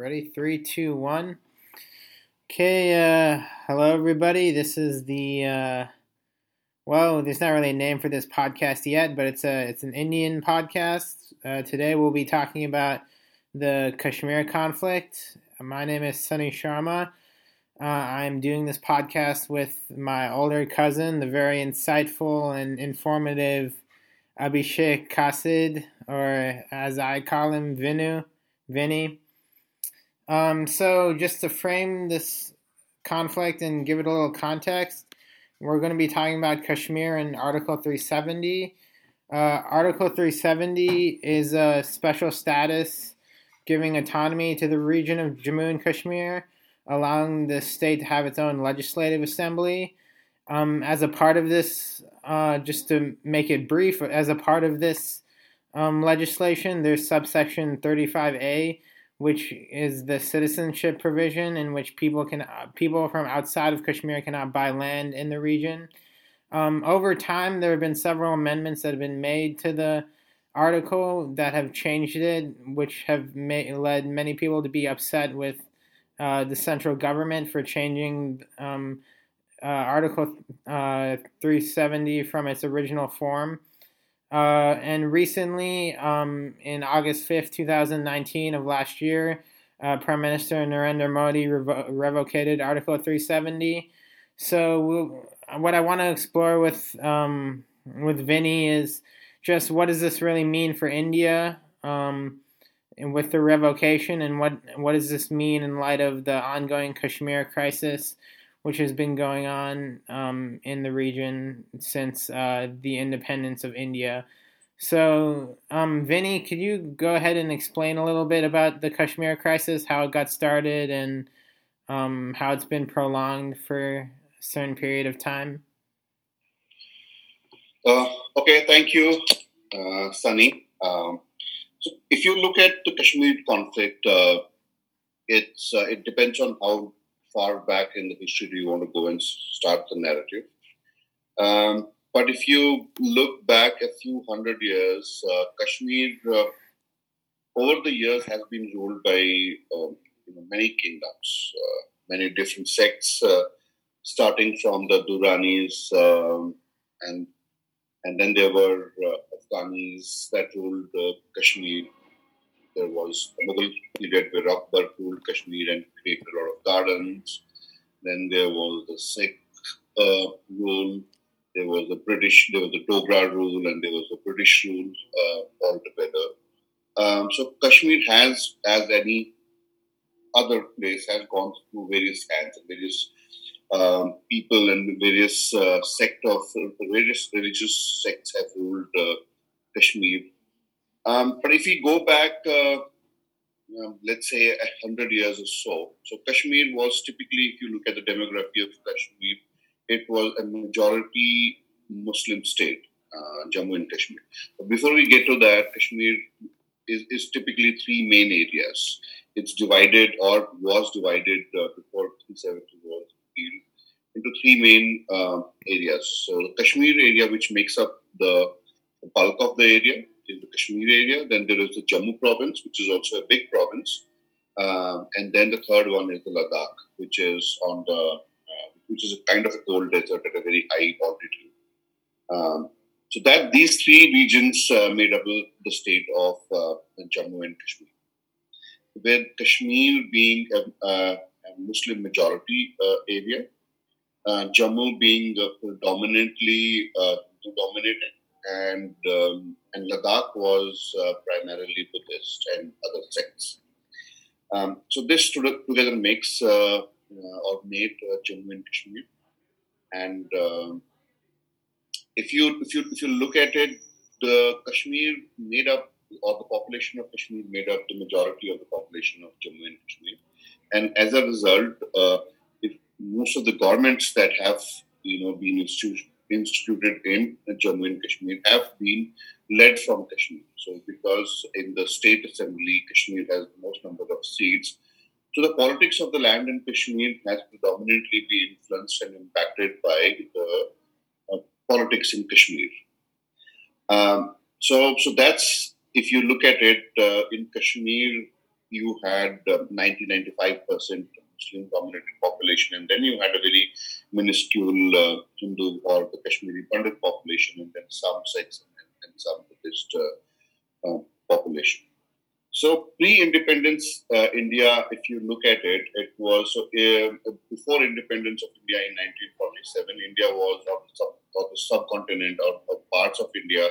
ready? Three, two, one. Okay, uh, hello everybody. This is the uh, well, there's not really a name for this podcast yet, but it's a it's an Indian podcast. Uh, today we'll be talking about the Kashmir conflict. My name is Sunny Sharma. Uh, I'm doing this podcast with my older cousin, the very insightful and informative Abhishek Kasid, or as I call him, Vinu, Vinny. Um, so, just to frame this conflict and give it a little context, we're going to be talking about Kashmir and Article 370. Uh, Article 370 is a special status giving autonomy to the region of Jammu and Kashmir, allowing the state to have its own legislative assembly. Um, as a part of this, uh, just to make it brief, as a part of this um, legislation, there's subsection 35A, which is the citizenship provision in which people can uh, people from outside of Kashmir cannot buy land in the region. Um, over time, there have been several amendments that have been made to the article that have changed it, which have made, led many people to be upset with uh, the central government for changing um, uh, Article uh, 370 from its original form. Uh, and recently, um, in August 5th, 2019 of last year, uh, Prime Minister Narendra Modi revo- revocated Article 370. So, we'll, what I want to explore with um, with Vinny is just what does this really mean for India um, and with the revocation, and what what does this mean in light of the ongoing Kashmir crisis, which has been going on um, in the region since uh, the independence of India. So, um, Vinny, could you go ahead and explain a little bit about the Kashmir crisis, how it got started, and um, how it's been prolonged for a certain period of time? Uh, okay, thank you, uh, Sunny. Um, so, if you look at the Kashmir conflict, uh, it's uh, it depends on how far back in the history do you want to go and start the narrative. Um, but if you look back a few hundred years, uh, Kashmir uh, over the years has been ruled by um, you know, many kingdoms, uh, many different sects, uh, starting from the Duranis, um, and and then there were uh, Afghanis that ruled uh, Kashmir. There was a Mughal period where Akbar ruled Kashmir and created a lot of gardens. Then there was the Sikh rule there was a British, there was a Dogra rule, and there was a British rule uh, altogether. Um, so Kashmir has, as any other place, has gone through various hands and various um, people and various uh, sect of various religious sects have ruled uh, Kashmir. Um, but if we go back, uh, let's say a hundred years or so, so Kashmir was typically, if you look at the demography of Kashmir, it was a majority Muslim state, uh, Jammu and Kashmir. But before we get to that, Kashmir is, is typically three main areas. It's divided or was divided uh, before 370 was into three main uh, areas. So the Kashmir area, which makes up the bulk of the area, is the Kashmir area. Then there is the Jammu province, which is also a big province. Um, and then the third one is the Ladakh, which is on the which is a kind of a cold desert at a very high altitude. Um, so that these three regions uh, made up the state of uh, Jammu and Kashmir. With Kashmir being a, a Muslim majority uh, area, uh, Jammu being predominantly uh, dominated, and um, and Ladakh was uh, primarily Buddhist and other sects. Um, so this together makes uh, or made uh, Jammu and Kashmir. And um, if you if you if you look at it, the Kashmir made up or the population of Kashmir made up the majority of the population of Jammu and Kashmir. And as a result, uh, if most of the governments that have you know been instituted instituted in Jammu and Kashmir have been led from Kashmir. So because in the state assembly, Kashmir has the most number of seats, so the politics of the land in Kashmir has predominantly been influenced and impacted by the uh, politics in Kashmir. Um, so, so that's if you look at it uh, in Kashmir, you had uh, 90 95 percent Muslim dominated population, and then you had a very minuscule uh, Hindu or the Kashmiri Pandit population, and then some Sikhs and, and some Buddhist uh, uh, population. So pre-independence uh, India, if you look at it, it was uh, before independence of India in 1947. India was of, sub, the subcontinent or, parts of India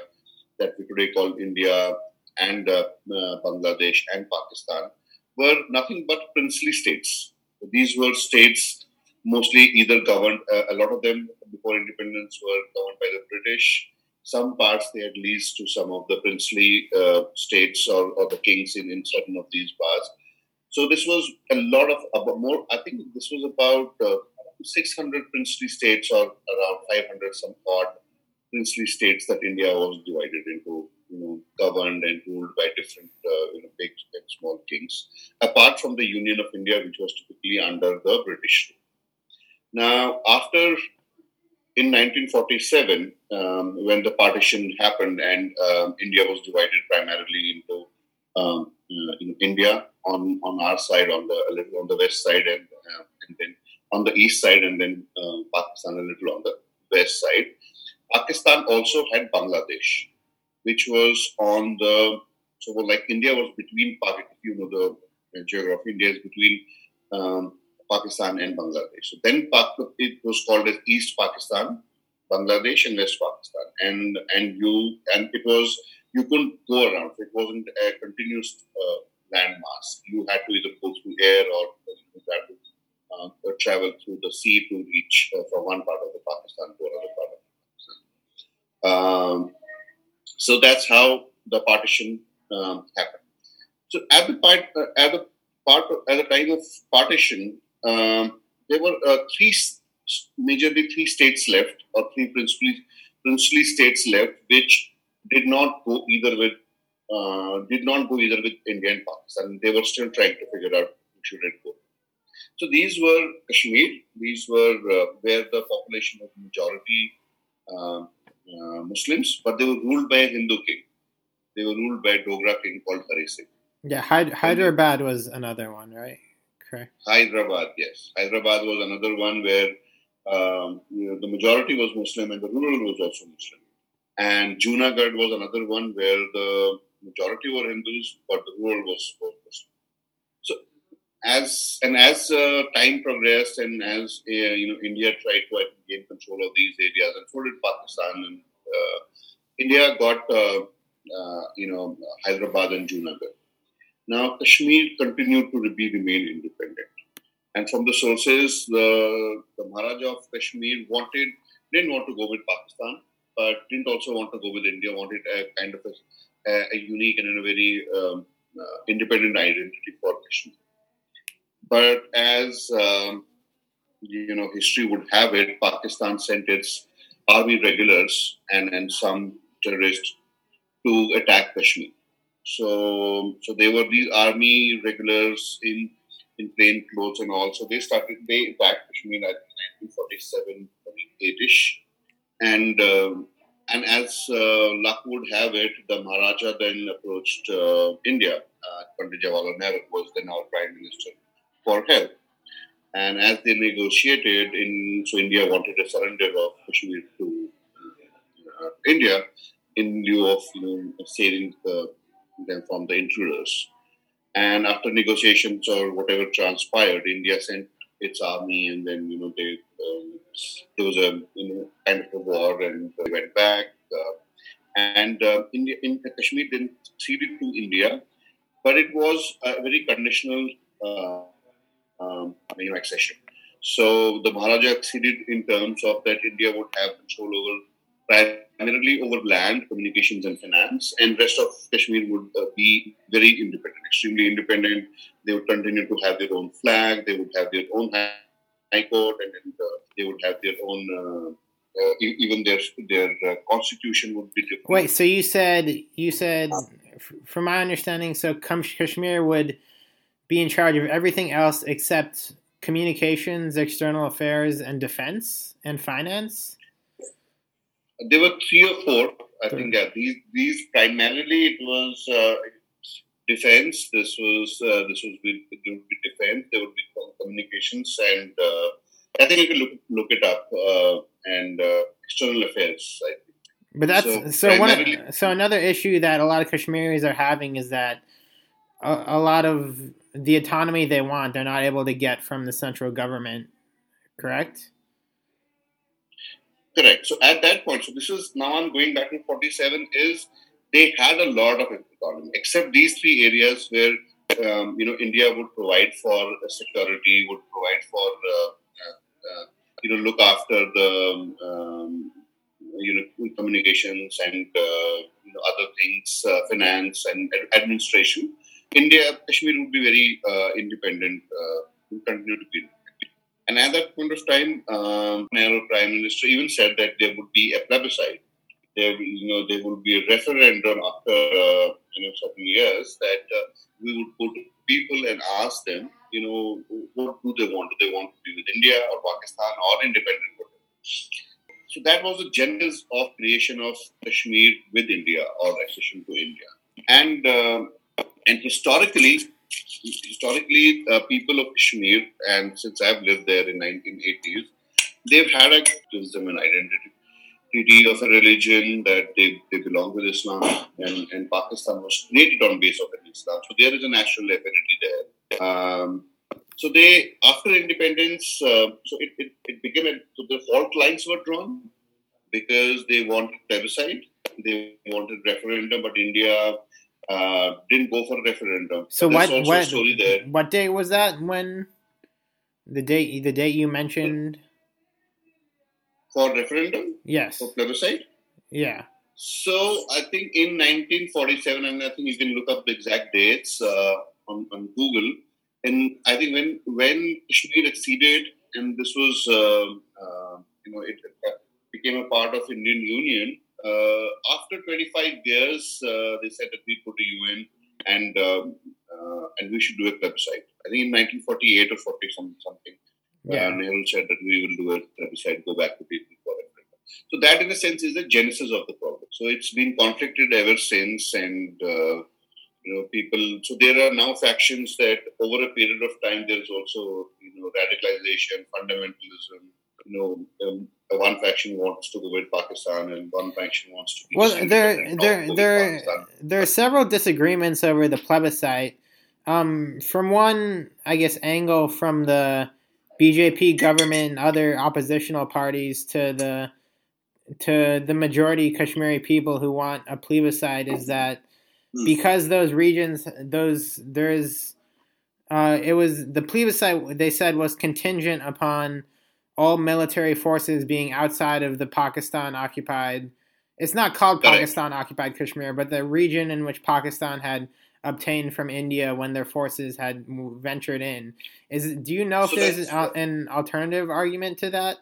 that we today call India and uh, uh, Bangladesh and Pakistan were nothing but princely states. These were states mostly either governed. Uh, a lot of them before independence were governed by the British some parts they had leased to some of the princely uh, states or, or, the kings in, in certain of these parts. So this was a lot of about more. I think this was about uh, 600 princely states or around 500 some odd princely states that India was divided into, you know, governed and ruled by different, uh, you know, big and small kings. Apart from the Union of India, which was typically under the British. Rule. Now, after in 1947, um, when the partition happened and um, India was divided primarily into um, uh, in India on, on our side, on the on the west side, and, uh, and then on the east side, and then uh, Pakistan a little on the west side. Pakistan also had Bangladesh, which was on the so like India was between Pakistan. You know the geography. India is between um, Pakistan and Bangladesh. So then it was called as East Pakistan, Bangladesh, and West Pakistan. And and you and it was you couldn't go around. It wasn't a continuous uh, landmass. You had to either go through air or you had to uh, travel through the sea to reach uh, from one part of the Pakistan to another part of Pakistan. Um, so that's how the partition um, happened. So at the part, uh, at the part at the time of partition, um, there were uh, three, majorly three states left, or three princely, princely states left, which did not go either with uh, did not go either with India and Pakistan. They were still trying to figure out who should it go. So these were Kashmir. These were uh, where the population was majority uh, uh, Muslims, but they were ruled by a Hindu king. They were ruled by a Dogra king called Hari Singh. Yeah, Hyderabad was another one, right? Okay. Hyderabad, yes. Hyderabad was another one where um, you know, the majority was Muslim and the rural was also Muslim. And Junagadh was another one where the majority were Hindus, but the rural was, was Muslim. So, as and as uh, time progressed and as uh, you know, India tried to gain control of these areas, and so did Pakistan, and uh, India got uh, uh, you know Hyderabad and Junagadh. Now, Kashmir continued to be remain independent. And from the sources, the, the Maharaja of Kashmir wanted, didn't want to go with Pakistan, but didn't also want to go with India, wanted a kind of a, a, unique and in a very um, uh, independent identity for Kashmir. But as um, you know, history would have it, Pakistan sent its army regulars and, and some terrorists to attack Kashmir. So, so they were these army regulars in in plain clothes and all. So they started. They attacked Kashmir at 1947, 48ish, and uh, and as uh, luck would have it, the Maharaja then approached uh, India. Uh, Pandit Jawaharlal Nehru was then our prime minister for help. And as they negotiated, in so India wanted a surrender of Kashmir to uh, India in lieu of you know saving the them from the intruders. And after negotiations or whatever transpired, India sent its army, and then you know they um, there was a you know kind of a war, and they went back. Uh, and uh, India, in Kashmir didn't ceded to India, but it was a very conditional uh, um, accession. So the Maharaja acceded in terms of that India would have control over primarily over land, communications, and finance, and rest of Kashmir would uh, be very independent, extremely independent. They would continue to have their own flag. They would have their own high court, and, and uh, they would have their own. Uh, uh even their their uh, constitution would be different. Wait, so you said you said, from my understanding, so Kashmir would be in charge of everything else except communications, external affairs, and defense and finance. There were three or four. I think yeah, these these primarily it was uh, defense. This was uh, this was with, would be defense. There would be communications, and uh, I think you can look look it up uh, and uh, external affairs. I think. But that's so, so one. So another issue that a lot of Kashmiris are having is that a, a lot of the autonomy they want, they're not able to get from the central government. Correct. Correct. So at that point, so this is now I'm going back to 47, is they had a lot of autonomy, except these three areas where, um, you know, India would provide for security, would provide for, uh, uh, you know, look after the, um, you know, communications and, uh, you know, other things, uh, finance and administration. India, Kashmir would be very uh, independent, uh, will continue to be and at that point of time, um, Nehru Prime Minister even said that there would be a plebiscite. There, you know, there would be a referendum after uh, you know certain years that uh, we would put people and ask them, you know, what do they want? Do they want to be with India or Pakistan or independent? So that was the genesis of creation of Kashmir with India or accession to India. And uh, and historically, historically, uh, people of Kashmir, and since I've lived there in 1980s, they've had a wisdom and identity of a religion that they, they belong to Islam, and, and Pakistan was created on base of Islam. So there is a national affinity there. Um, so they, after independence, uh, so it, it, it became, a, so the fault lines were drawn because they wanted plebiscite, they wanted referendum, but India uh, didn't go for a referendum. So what what what day was that when the date the date you mentioned for referendum? Yes. For plebiscite? Yeah. So I think in 1947, and I think you can look up the exact dates uh, on, on Google. And I think when when Kashmir acceded, and this was uh, uh, you know it, became a part of Indian Union after 25 years, uh, they said that we put a UN and um, uh, and we should do a plebiscite. I think in 1948 or 40 something, yeah. Nehru said that we will do a plebiscite, go back to people for it. So that, in a sense, is the genesis of the problem. So it's been conflicted ever since, and uh, you know, people. So there are now factions that, over a period of time, there is also you know radicalization, fundamentalism. You know, um, one faction wants to go with Pakistan and one faction wants to. Be well, there, there, there, there are several disagreements over the plebiscite. Um, from one, I guess, angle from the BJP government and other oppositional parties to the to the majority Kashmiri people who want a plebiscite is that hmm. because those regions, those there's, uh, it was the plebiscite they said was contingent upon all military forces being outside of the Pakistan occupied. It's not called Pakistan occupied Kashmir, but the region in which Pakistan had obtained from India when their forces had ventured in. Is do you know so if there's an alternative argument to that?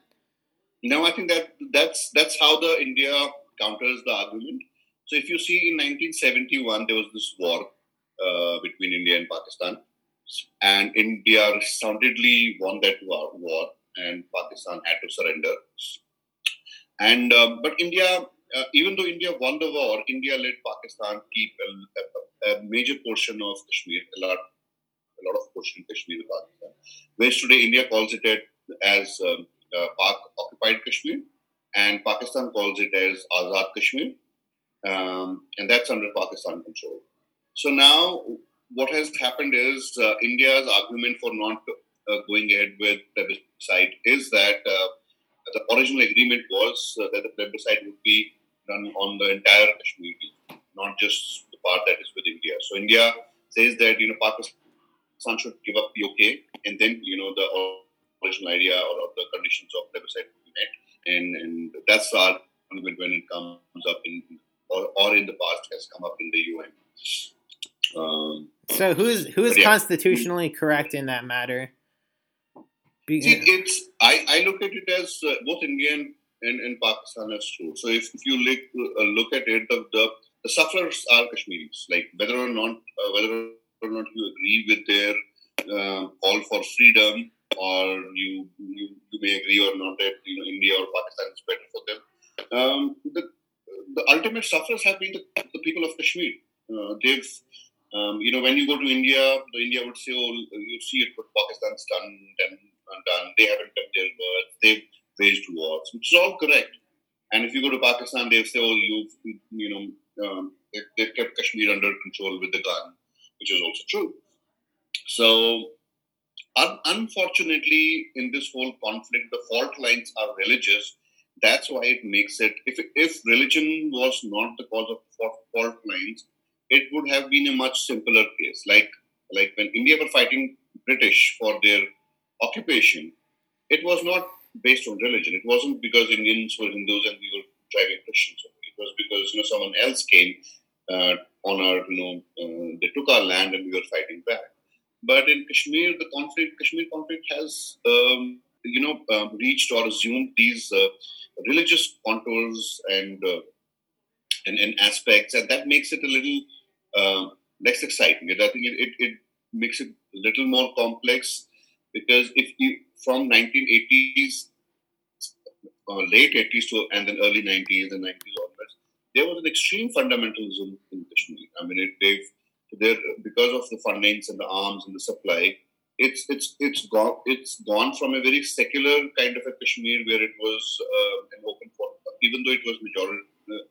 No, I think that that's that's how the India counters the argument. So if you see in 1971 there was this war uh, between India and Pakistan, and India resoundingly won that war, war and Pakistan had to surrender. And uh, but India, uh, even though India won the war, India let Pakistan keep a, a, a, major portion of Kashmir, a lot, a lot of portion of Kashmir, Pakistan. Whereas today India calls it as um, uh, occupied Kashmir, and Pakistan calls it as Azad Kashmir, um, and that's under Pakistan control. So now, what has happened is uh, India's argument for not uh, going ahead with plebiscite is that uh, the original agreement was uh, that the plebiscite would be done on the entire Kashmir, not just the part that is with India. So India says that you know Pakistan should give up the okay, and then you know the original idea or the conditions of plebiscite would be met, and and that's our argument when it comes up in or, or in the past has come up in the UN. Um, so who's who is yeah. constitutionally correct in that matter? Be, See, it's I, I look at it as uh, both Indian and, and Pakistan as true. So if, if you look uh, look at it, the, the, the sufferers are Kashmiris. Like whether or not uh, whether or not you agree with their uh, call for freedom, or you, you, you may agree or not that you know India or Pakistan is better for them. Um, the, the ultimate sufferers have been the, the people of Kashmir. Uh, they've Um, you know, when you go to India, the India would say, "Oh, you see it, what Pakistan's done and done. They haven't kept their word. They've waged wars, which is all correct. And if you go to Pakistan, they say, "Oh, you, you know, um, they, they've kept Kashmir under control with the gun," which is also true. So, un- unfortunately, in this whole conflict, the fault lines are religious. That's why it makes it. If if religion was not the cause of fault lines, it would have been a much simpler case. Like like when India were fighting British for their occupation, it was not based on religion. It wasn't because Indians were Hindus and we were driving Christians. It was because you know someone else came uh, on our you know uh, they took our land and we were fighting back. But in Kashmir, the conflict Kashmir conflict has um, you know um, reached or assumed these uh, religious contours and, uh, and and aspects, and that makes it a little uh, less exciting. I think it, it, it makes it a little more complex because if you from 1980s, uh, late 80s to and then early 90s and 90s onwards, there was an extreme fundamentalism in Kashmir. I mean, it, they've there because of the fundings and the arms and the supply. It's it's it's gone it's gone from a very secular kind of a Kashmir where it was uh, an open even though it was majority uh,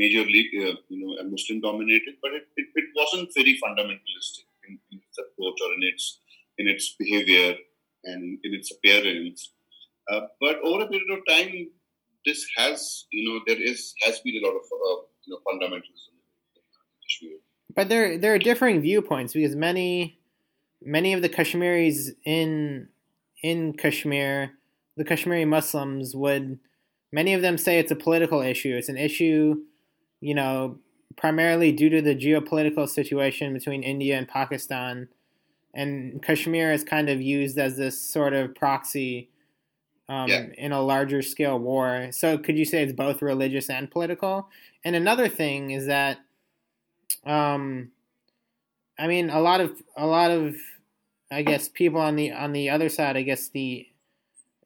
majorly uh, you know Muslim dominated, but it, it, it wasn't very fundamentalistic in, in its approach or in its in its behavior and in its appearance. Uh, but over a period of time, this has, you know, there is has been a lot of, uh, you know, fundamentalism in But there, there are differing viewpoints because many, many of the Kashmiris in in Kashmir, the Kashmiri Muslims would, many of them say it's a political issue. It's an issue, you know, primarily due to the geopolitical situation between India and Pakistan and Kashmir is kind of used as this sort of proxy um, yeah. in a larger scale war. So could you say it's both religious and political? And another thing is that, um, I mean, a lot of a lot of, I guess people on the on the other side, I guess the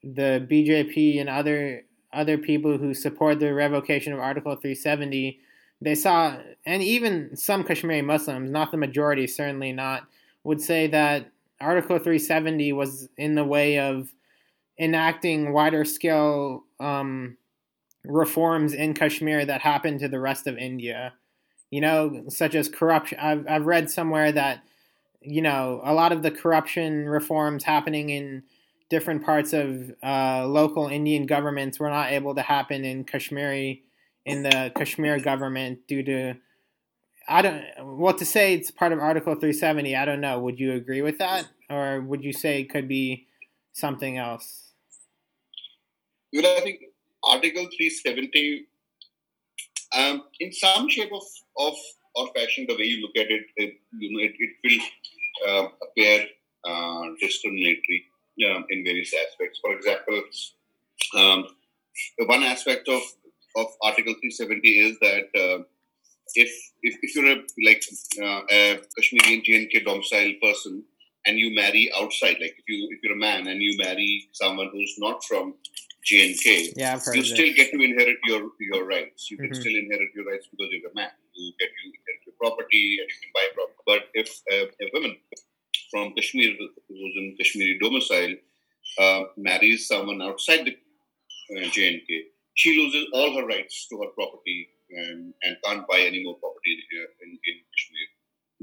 the BJP and other other people who support the revocation of Article 370, they saw, and even some Kashmiri Muslims, not the majority, certainly not would say that Article 370 was in the way of enacting wider scale um, reforms in Kashmir that happened to the rest of India. You know, such as corruption. I've, I've read somewhere that, you know, a lot of the corruption reforms happening in different parts of uh, local Indian governments were not able to happen in Kashmiri, in the Kashmir government due to I don't. What to say? It's part of Article 370. I don't know. Would you agree with that, or would you say it could be something else? Well, I think Article 370, um, in some shape of, of or fashion, the way you look at it, it you know, it, it will uh, appear uh, discriminatory um, in various aspects. For example, um, one aspect of of Article 370 is that uh, if if, if you're a like uh, a Kashmiri JNK domicile person and you marry outside, like if you if you're a man and you marry someone who's not from JNK, yeah, you still get to inherit your your rights. You can mm-hmm. still inherit your rights because you're a man. You get you inherit your property and you can buy property. But if uh, a woman from Kashmir who's in Kashmiri domicile uh, marries someone outside the uh, JNK, she loses all her rights to her property and, and can't buy any more property in, Kashmir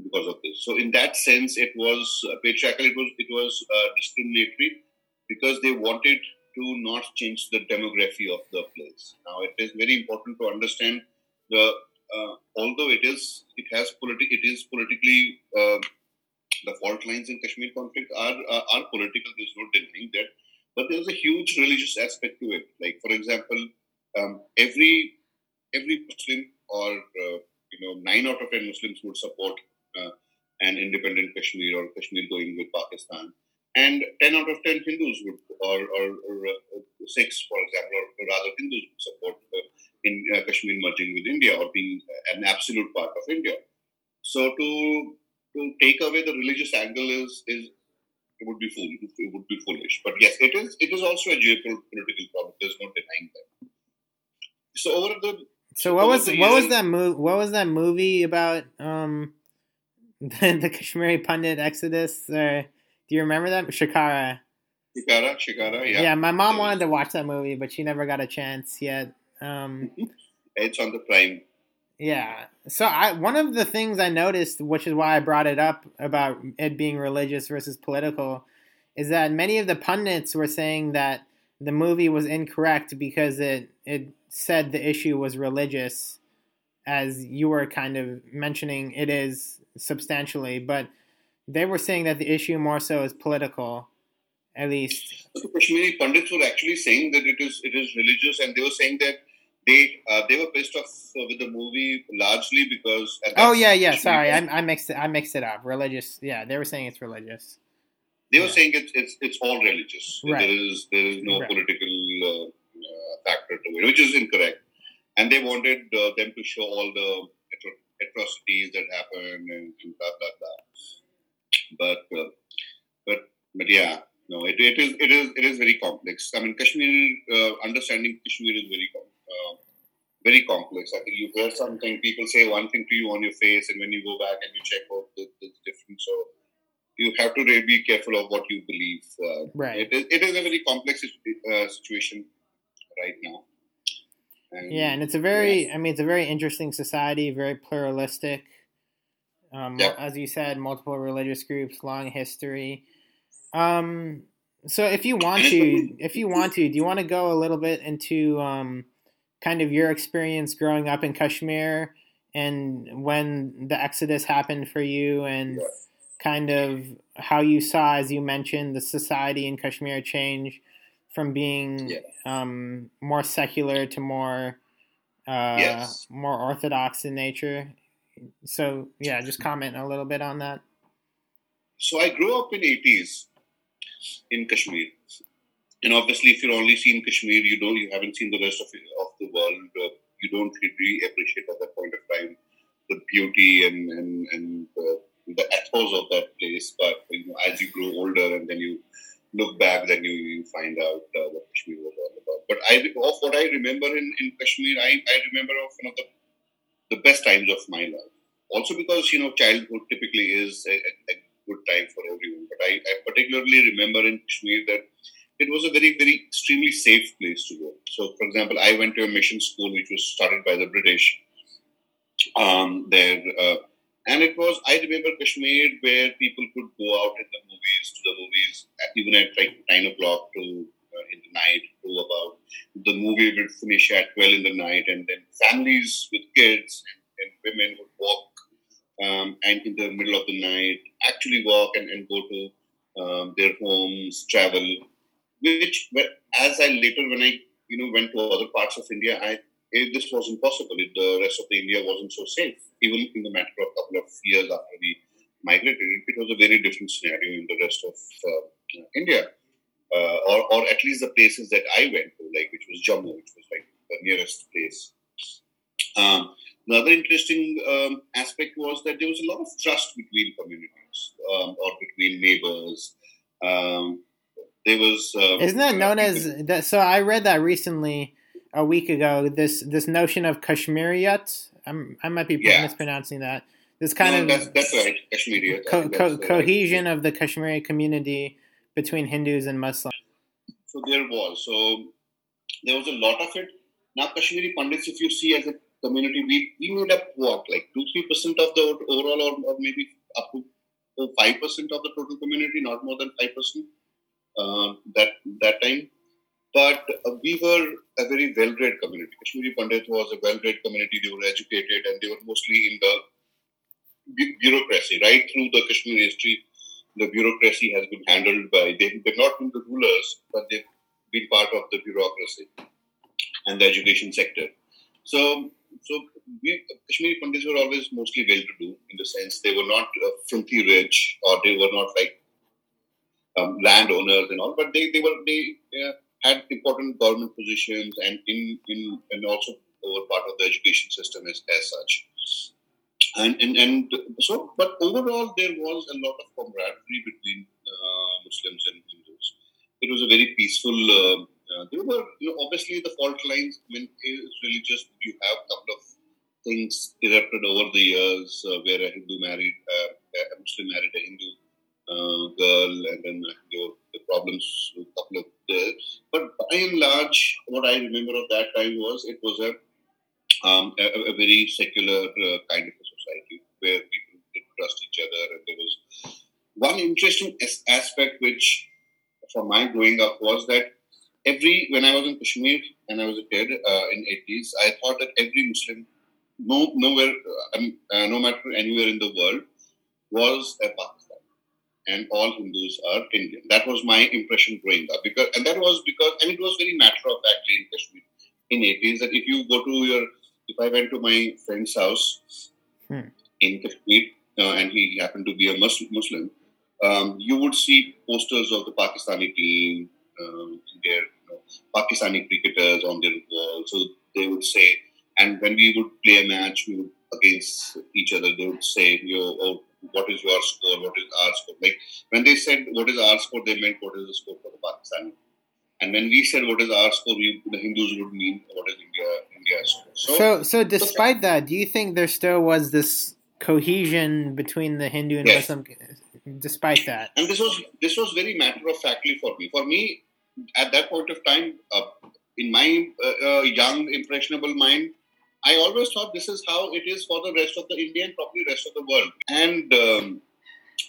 because of this. So in that sense, it was uh, patriarchal. It was it was uh, discriminatory because they wanted to not change the demography of the place. Now it is very important to understand the uh, although it is it has politi- it is politically uh, the fault lines in Kashmir conflict are uh, are political. There's no denying that, but there's a huge religious aspect to it. Like for example, um, every every Muslim or uh, you know nine out of ten Muslims would support uh, an independent Kashmir or Kashmir going with Pakistan, and ten out of ten Hindus would, or, or, or uh, six, for example, or rather Hindus would support uh, in uh, Kashmir merging with India or being an absolute part of India. So to to take away the religious angle is is it would be fool it would be foolish. But yes, it is it is also a geopolitical problem. There's no denying that. So over the so what was what was that movie? What was that movie about? Um, the, the Kashmiri Pundit Exodus. Uh, do you remember that? Shikara. Shikara, Shikara, yeah. Yeah, my mom wanted to watch that movie, but she never got a chance yet. Um, it's on the Prime. Yeah. So I one of the things I noticed, which is why I brought it up about it being religious versus political, is that many of the pundits were saying that the movie was incorrect because it it said the issue was religious, as you were kind of mentioning it is substantially, but they were saying that the issue more so is political, at least. The Kashmiri pundits were actually saying that it is it is religious, and they were saying that they uh, they were pissed off with the movie largely because. Oh yeah, yeah. Sorry, I, I mixed it. I mixed it up. Religious. Yeah, they were saying it's religious. They were saying it's, it's it's all religious. Right. There is there is no right. political uh, uh, factor to it, which is incorrect. And they wanted uh, them to show all the atrocities that happen and, and blah blah blah. But uh, but but yeah, no, it, it is it is it is very complex. I mean, Kashmir uh, understanding Kashmir is very uh, very complex. I think you hear something, people say one thing to you on your face, and when you go back and you check out, it's different. So you have to really be careful of what you believe. Uh, right. It is, it is a very complex uh, situation right now. And, yeah, and it's a very, I mean, it's a very interesting society, very pluralistic. Um, yep. As you said, multiple religious groups, long history. Um, so if you want to, if you want to, do you want to go a little bit into um, kind of your experience growing up in Kashmir and when the exodus happened for you and kind of how you saw, as you mentioned, the society in Kashmir change from being yeah. um, more secular to more uh, yes. more orthodox in nature. So yeah, just comment a little bit on that. So I grew up in 80s in Kashmir and obviously, if you're only seen Kashmir, you don't, you haven't seen the rest of of the world. Uh, you don't really appreciate at that point of time the beauty and and and the ethos of that place. But you know, as you grow older and then you look back, then you, you find out uh, what Kashmir was all about. But I, of what I remember in, in Kashmir, I, I remember of one of the, the best times of my life. Also because, you know, childhood typically is a, a good time for everyone. But I, I particularly remember in Kashmir that it was a very, very extremely safe place to go. So, for example, I went to a mission school which was started by the British um, there. Uh, and it was, I remember Kashmir where people could go out in the movies, to the movies, even at like 9 o'clock to uh, in the night, to about. The movie would finish at 12 in the night, and then families with kids and, and women would walk um, and in the middle of the night actually walk and, and go to um, their homes, travel which as I later when I you know went to other parts of India, I this was impossible. It, the rest of the India wasn't so safe. Even in the matter of a couple of years after we migrated, it was a very different scenario in the rest of uh, India, uh, or or at least the places that I went to, like which was Jammu, which was like the nearest place. Um, the other interesting um, aspect was that there was a lot of trust between communities um, or between neighbors. Um, there was. Um, Isn't that known as that? So I read that recently, a week ago. This this notion of Kashmiriyat. I'm, I might be yeah. mispronouncing that. This kind no, of that's, that's right, Kashmiriyat. Co- co- cohesion of the Kashmiri community between Hindus and Muslims. So there was. So there was a lot of it. Now Kashmiri Pandits, if you see as a community, we, we made up what, like two, three percent of the overall, or, or maybe up to five percent of the total community, not more than five percent. Uh, that that time. But uh, we were a very well-read community. Kashmiri Pandit was a well-read community. They were educated and they were mostly in the bureaucracy. Right through the Kashmiri history, the bureaucracy has been handled by, they, they've not been the rulers, but they've been part of the bureaucracy and the education sector. So, so we, Kashmiri Pandits were always mostly well-to-do in the sense they were not uh, filthy rich or they were not like um, landowners and all, but they, they were they had important government positions and in, in and also were part of the education system as, as such. And, and and so, but overall, there was a lot of camaraderie between uh, Muslims and Hindus. It was a very peaceful. Uh, uh, there were you know, obviously the fault lines. I mean, it's really just you have a couple of things erupted over the years uh, where a Hindu married uh, a Muslim married a Hindu girl, and then there the problems with a couple of there. But by and large, what I remember of that time was it was a um, a, a, very secular uh, kind of a society where people did trust each other, and there was one interesting aspect which, for my growing up, was that every when I was in Kashmir and I was a kid uh, in 80s, I thought that every Muslim, no nowhere, uh, uh, no matter anywhere in the world, was a and all Hindus are Indian. That was my impression growing up, because and that was because and it was very matter of factly in Kashmir in 80s that if you go to your if I went to my friend's house hmm. in Kashmir uh, and he happened to be a Muslim, um, you would see posters of the Pakistani team, um, their you know, Pakistani cricketers on their wall. So they would say, and when we would play a match, we would against each other. They would say, "Yo, oh, what is your score? What is our score?" Like when they said, "What is our score?" They meant what is the score for the Pakistani. And when we said, "What is our score?" We, the Hindus would mean what is India India's score. So, so, so despite that, do you think there still was this cohesion between the Hindu and yes. Muslim despite that. And this was this was very matter of factly for me. For me, at that point of time, uh, in my uh, uh, young impressionable mind, I always thought this is how it is for the rest of the Indian, probably rest of the world, and. Um,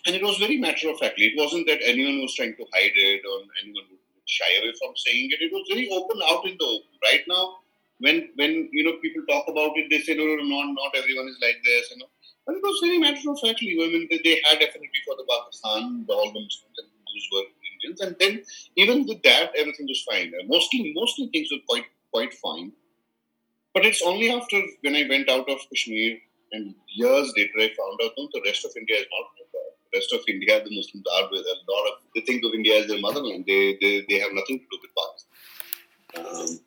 and it was very matter of factly. It wasn't that anyone was trying to hide it or anyone would shy away from saying it. It was very open out in the open. Right now, when when you know people talk about it, they say no, no, no, not everyone is like this. You know, but it was very matter of factly. I mean, they had affinity for the Pakistan, all the Muslims and Hindus were Indians, and then even with that, everything was fine. Mostly, mostly things were quite quite fine. But it's only after when I went out of Kashmir and years later I found out no, the rest of India is not like that. The rest of India, the Muslims are with a lot of they think of India as their motherland. They they, they have nothing to do with Pakistan. Um,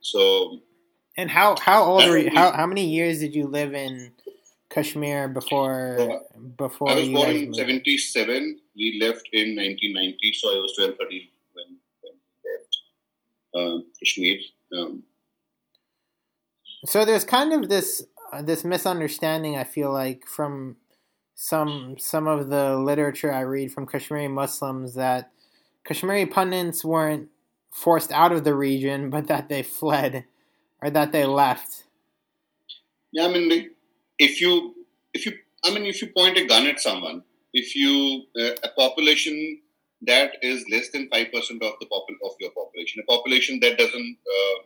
so. And how how old were you? How how many years did you live in Kashmir before uh, before I was born in seventy seven. We left in nineteen ninety, so I was 12, 13 when, when we left uh, Kashmir. Um, so there's kind of this uh, this misunderstanding I feel like from some some of the literature I read from Kashmiri Muslims that Kashmiri pundits weren't forced out of the region, but that they fled or that they left. Yeah, I mean, if you if you I mean if you point a gun at someone, if you uh, a population that is less than five percent of the popul- of your population, a population that doesn't uh,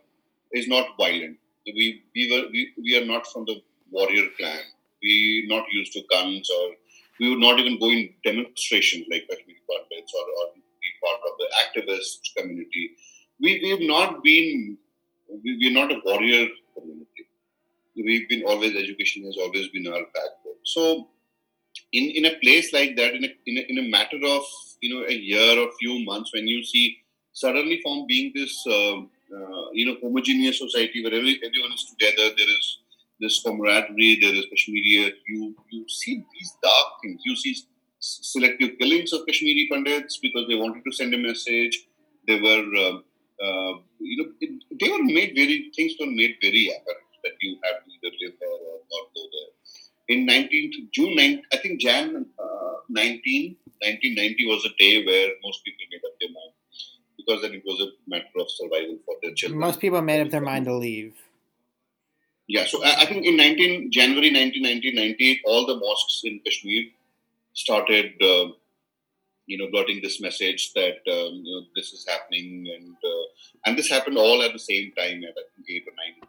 is not violent. We we were we, we are not from the warrior clan. We not used to guns or we would not even go in demonstrations like Kashmiri Pandits or, or be part of the activist community. We we have not been we, we are not a warrior community we've been always education has always been our backbone. So in in a place like that, in a, in a, in a matter of you know a year or few months, when you see suddenly from being this uh, uh, you know homogeneous society where every, everyone is together, there is this camaraderie, there is Kashmiri. You you see these dark things. You see selective killings of Kashmiri Pandits because they wanted to send a message. They were uh, uh you know it, they were made very things were made very apparent that you have to either live there or, or go there. In 19 June 9, I think Jan uh, 19, 1990 was a day where most people made up their mind because then it was a matter of survival for their children. Most people made up their mind to leave. Yeah, so I, I think in 19 January 1998, all the mosques in Kashmir started, uh, you know, blotting this message that um, you know this is happening, and uh, and this happened all at the same time at I think eight or nine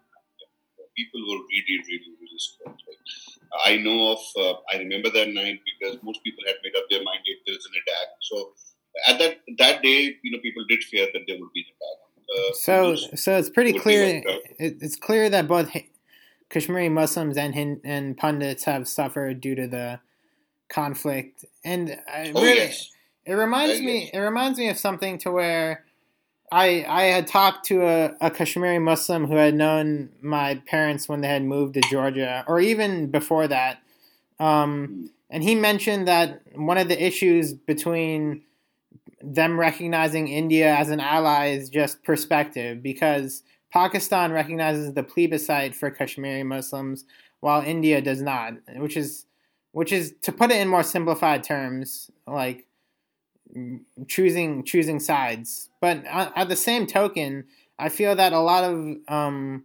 people were really, really, really scared. Right? I know of, uh, I remember that night because most people had made up their mind if there is an attack. So at that that day, you know, people did fear that there would be an attack. Uh, so, so it's pretty clear. it's clear that both Kashmiri Muslims and and pundits have suffered due to the conflict, and oh, really, yes. it reminds uh, me. Yes. It reminds me of something to where I I had talked to a, a Kashmiri Muslim who had known my parents when they had moved to Georgia, or even before that. Um, and he mentioned that one of the issues between them recognizing India as an ally is just perspective, because Pakistan recognizes the plebiscite for Kashmiri Muslims, while India does not, which is which is to put it in more simplified terms, like choosing choosing sides. But at the same token, I feel that a lot of um,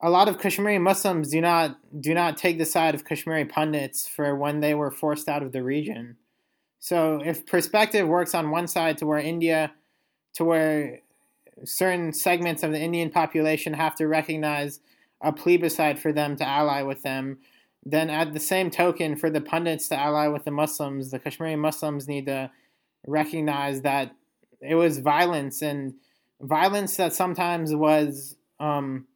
a lot of Kashmiri Muslims do not do not take the side of Kashmiri pundits for when they were forced out of the region. So if perspective works on one side to where India, to where certain segments of the Indian population have to recognize a plebiscite for them to ally with them, then at the same token, for the Pandits to ally with the Muslims, the Kashmiri Muslims need to recognize that it was violence and violence that sometimes was um,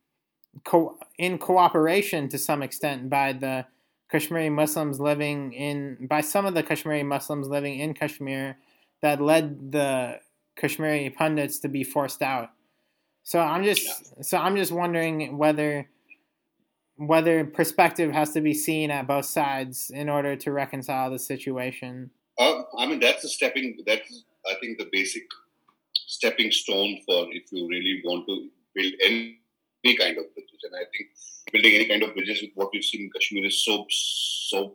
co- in cooperation to some extent by the Kashmiri Muslims living in by some of the Kashmiri Muslims living in Kashmir that led the Kashmiri Pandits to be forced out. So I'm just yeah. so I'm just wondering whether whether perspective has to be seen at both sides in order to reconcile the situation. Uh, I mean that's a stepping that's I think the basic stepping stone for if you really want to build any any kind of bridges. And I think building any kind of bridges with what we've seen in Kashmir is so, so,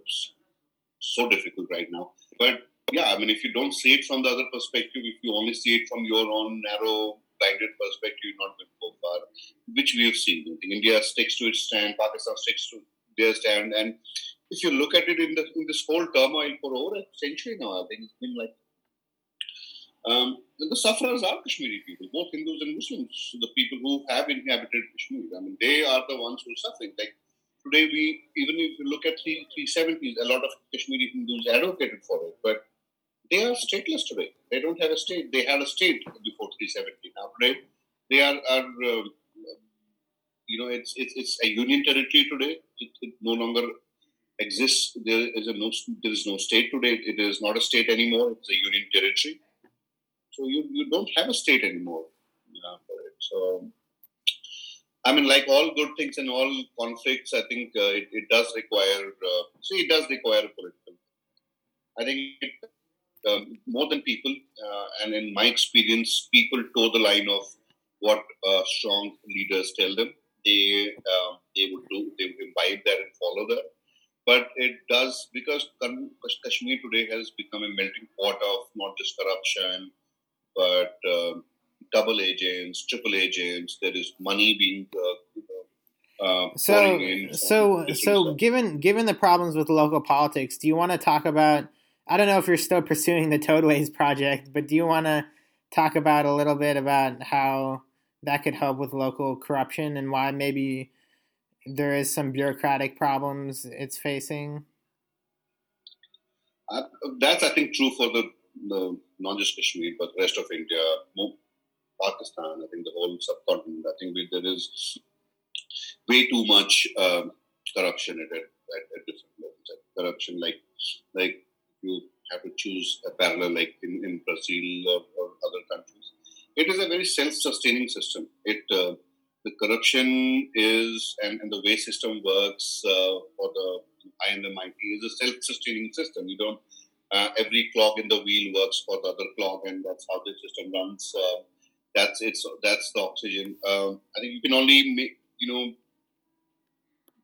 so difficult right now. But yeah, I mean, if you don't see it from the other perspective, if you only see it from your own narrow, blinded perspective, you're not going to go far, which we have seen. I think India sticks to its stand, Pakistan sticks to their stand. And if you look at it in, the, in this whole turmoil for over a century now, I think it's been like um, the sufferers are Kashmiri people, both Hindus and Muslims, the people who have inhabited Kashmir. I mean, they are the ones who are suffering. Like today, we even if you look at the 370s, a lot of Kashmiri Hindus advocated for it, but they are stateless today. They don't have a state. They had a state before 370. Now today, they are, are uh, you know, it's, it's it's a union territory today. It, it no longer exists. There is no there is no state today. It is not a state anymore. It's a union territory so you, you don't have a state anymore. So, I mean, like all good things and all conflicts, I think uh, it, it does require, uh, see, it does require political. I think it, um, more than people, uh, and in my experience, people toe the line of what uh, strong leaders tell them. They um, they would do, they would imbibe that and follow that. But it does because Kashmir today has become a melting pot of not just corruption, but um, double agents, triple agents. There is money being uh, uh, so so so stuff. given given the problems with local politics, do you want to talk about? I don't know if you're still pursuing the Toadways project, but do you want to talk about a little bit about how that could help with local corruption and why maybe there is some bureaucratic problems it's facing? Uh, that's, I think, true for the the not just Kashmir but the rest of India, Pakistan. I think the whole subcontinent. I think we, there is way too much um, corruption at, at, at, different levels. Corruption, like like you have to choose a parallel, like in, in Brazil or, or other countries. It is a very self-sustaining system. It uh, the corruption is and, and the way system works uh, for the high and the mighty is a self-sustaining system. You don't uh, every clog in the wheel works for the other clog, and that's how the system runs. Uh, that's it's that's the oxygen. Um, I think you can only make you know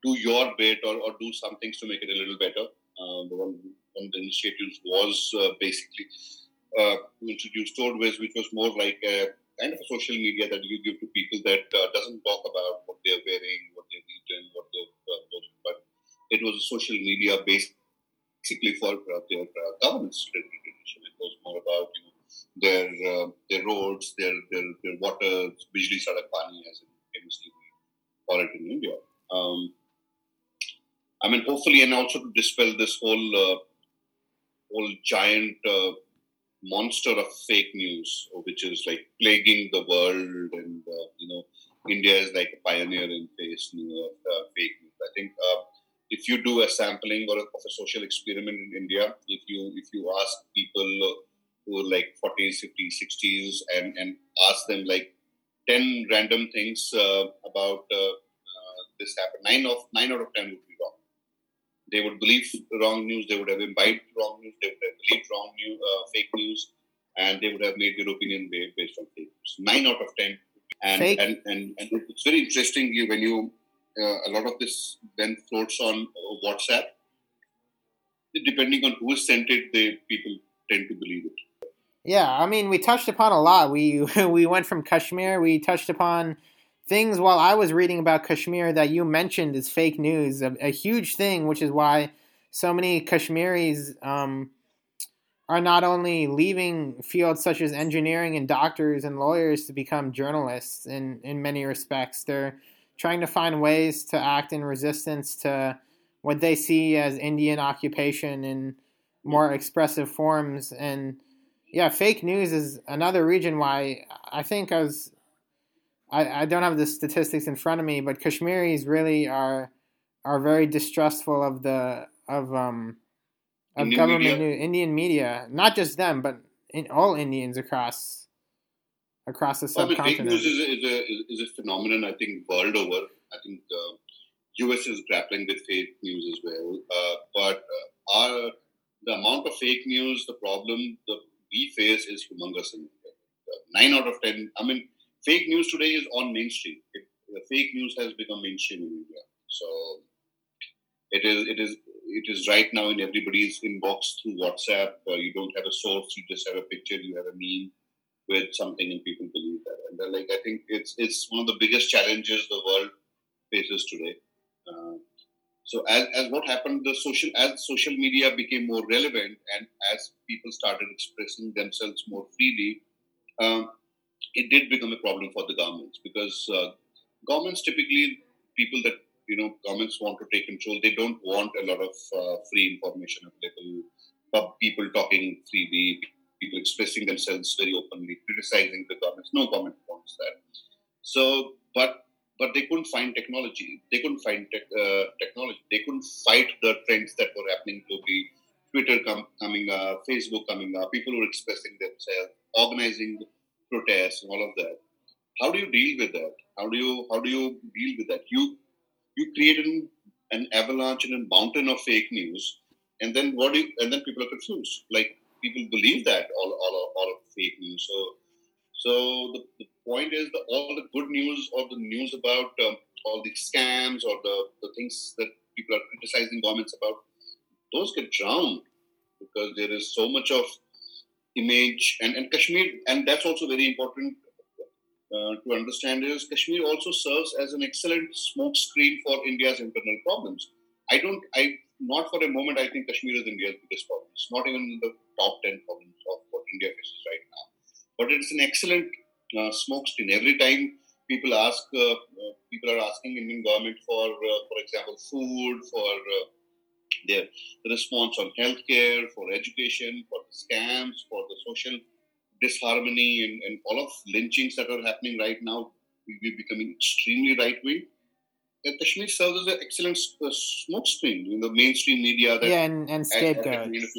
do your bit or, or do some things to make it a little better. Uh, the one, one of the initiatives was uh, basically uh, to introduce Toadways, which was more like a kind of a social media that you give to people that uh, doesn't talk about what they're wearing, what they've eaten, what they've uh, but it was a social media based basically for uh, their uh, governance tradition. It was more about you know, their uh, their roads, their their, their water, bijli sadak pani, as it famously call it in India. Um, I mean, hopefully, and also to dispel this whole uh, whole giant uh, monster of fake news, which is like plaguing the world, and uh, you know, India is like a pioneer in face new, fake news. I think if you do a sampling or a, of a social experiment in India, if you if you ask people who are like 40s, 50s, 60s, and and ask them like 10 random things uh, about uh, uh, this happened, nine of nine out of 10 would be wrong. They would believe wrong news. They would have imbibed wrong news. They would have believed wrong news, uh, fake news, and they would have made their opinion based on fake news. Nine out of 10. And, and, and, and it's very interesting when you uh, a lot of this then floats on uh, WhatsApp. depending on who sent it, the people tend to believe it. Yeah, I mean, we touched upon a lot. We we went from Kashmir. We touched upon things while I was reading about Kashmir that you mentioned is fake news, a, a huge thing, which is why so many Kashmiris um, are not only leaving fields such as engineering and doctors and lawyers to become journalists in, in many respects. They're trying to find ways to act in resistance to what they see as Indian occupation in more expressive forms. And yeah, fake news is another region why I think I was. I, I don't have the statistics in front of me, but Kashmiris really are are very distrustful of the of um of Indian government media? news, Indian media, not just them, but in all Indians across across the I mean, fake news is a, is a is a phenomenon. I think world over. I think uh, U.S. is grappling with fake news as well. Uh, but uh, our the amount of fake news, the problem that we face is humongous. In Uh, nine out of ten. I mean, fake news today is on mainstream. It, the fake news has become mainstream in India. So it is it is it is right now in everybody's inbox through WhatsApp. Uh, you don't have a source; you just have a picture. You have a meme with something, and people believe that. And they're like, I think it's it's one of the biggest challenges the world faces today. Uh, so as, as what happened, the social as social media became more relevant, and as people started expressing themselves more freely, um, it did become a problem for the governments because uh, governments typically people that you know governments want to take control. They don't want a lot of uh, free information available, but people talking freely, people expressing themselves very openly, criticizing the governments. No government wants that. So, but but they couldn't find technology. They couldn't find uh, technology. They couldn't fight the trends that were happening globally. Twitter com- coming up, Facebook coming up, people were expressing themselves, organizing protests, and all of that. How do you deal with that? How do you how do you deal with that? You you create an, an avalanche and a mountain of fake news, and then what do you, and then people are confused. Like people believe that all all all of fake news. So so the, the point is that all the good news or the news about um, all the scams or the, the things that people are criticizing governments about, those get drowned because there is so much of image and, and Kashmir, and that's also very important uh, to understand is Kashmir also serves as an excellent smokescreen for India's internal problems. I don't, I not for a moment I think Kashmir is India's biggest problem. It's not even in the top ten problems of what India faces right now. But it's an excellent uh, smoke screen. Every time people ask, uh, uh, people are asking Indian government for, uh, for example, food, for uh, their response on healthcare, for education, for the scams, for the social disharmony, and, and all of lynchings that are happening right now. We're becoming extremely right wing. And Kashmir serves as an excellent uh, smoke in the mainstream media. That yeah, and, and at- at the scapegoat, community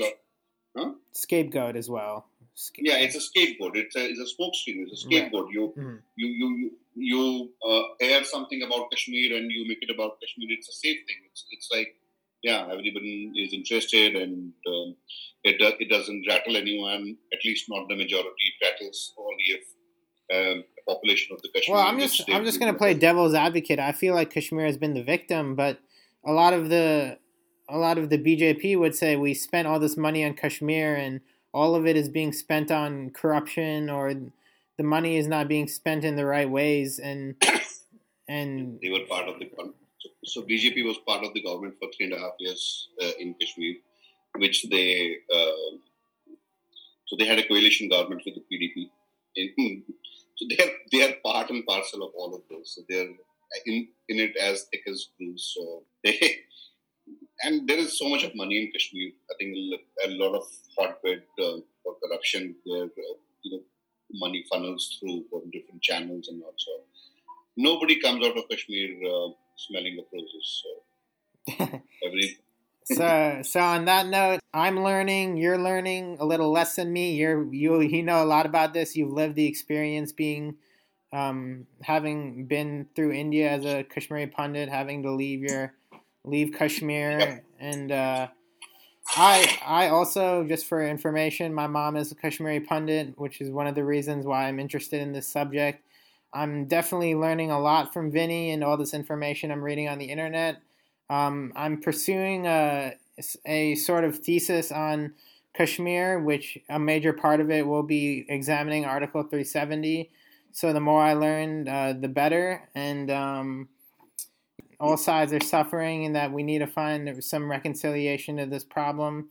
level. scapegoat as well. Sca- Yeah, it's a scapegoat. It's a, it's a smoke screen. It's a Right. scapegoat. You Mhm. you you you uh, air something about Kashmir and you make it about Kashmir. It's a safe thing. It's it's like yeah, everybody is interested and um, it do, it doesn't rattle anyone. At least not the majority. It rattles only if um, the population of the Kashmir. Well, I'm just I'm just gonna play devil's advocate. I feel like Kashmir has been the victim, but a lot of the a lot of the BJP would say we spent all this money on Kashmir and all of it is being spent on corruption or the money is not being spent in the right ways and and They were part of the so, so BJP was part of the government for three and a half years uh, in Kashmir, which they uh, so they had a coalition government with the PDP. In, so they are they are part and parcel of all of this. So they're in in it as thick as glue. So they and there is so much of money in Kashmir. I think a lot of hotbed uh, for corruption. Where uh, you know money funnels through from different channels and also nobody comes out of Kashmir uh, smelling of roses. So every so so on that note, I'm learning, you're learning a little less than me. You're you you know a lot about this. You've lived the experience being um, having been through India as a Kashmiri Pandit, having to leave your leave Kashmir, Yep. and uh, I I also just for information, my mom is a Kashmiri Pandit, which is one of the reasons why I'm interested in this subject. I'm definitely learning a lot from Vinny and all this information I'm reading on the internet. Um, I'm pursuing a a sort of thesis on Kashmir, which a major part of it will be examining Article 370. So the more I learn, uh, the better. And um, all sides are suffering, and that we need to find some reconciliation to this problem,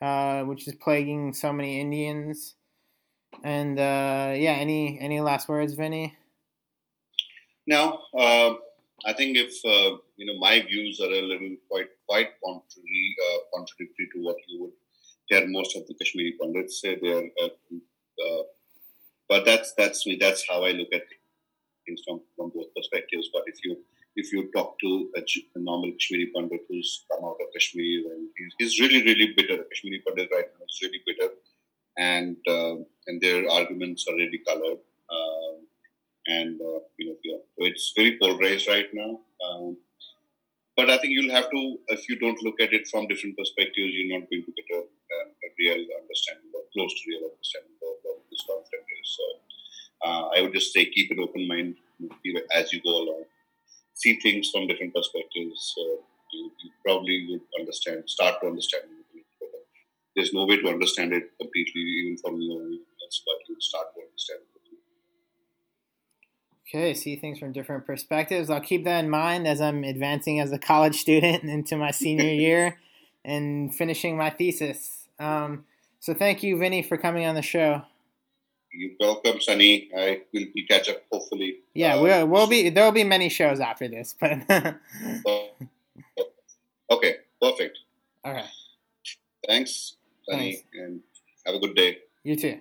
uh, which is plaguing so many Indians. And uh, yeah, any any last words, Vinny? No, uh, I think if uh, you know my views are a little quite quite contrary, uh, contradictory to what you would hear most of the Kashmiri Pandits say. They are, uh, but that's that's me. That's how I look at things from, from both perspectives. But if you if you talk to a, a normal Kashmiri Pandit who's come out of Kashmir and he's, he's really really bitter, a Kashmiri Pandit right now is really bitter, and uh, and their arguments are really colored. And uh, you know, yeah, it's very polarized right now. Um, but I think you'll have to, if you don't look at it from different perspectives, you're not going to get a, a real understanding or close to real understanding of what this conflict is. So uh, I would just say keep an open mind as you go along. See things from different perspectives. Uh, you, you, probably would understand, start to understand. There's no way to understand it completely, even from your own but you start to understand it. Okay, see things from different perspectives. I'll keep that in mind as I'm advancing as a college student into my senior year and finishing my thesis. Um, so thank you, Vinny, for coming on the show. You're welcome, Sunny. I will be catch up hopefully. Yeah, uh, we'll, we'll be there will be many shows after this, but okay, perfect. All right. Thanks, Sunny, Thanks. and have a good day. You too.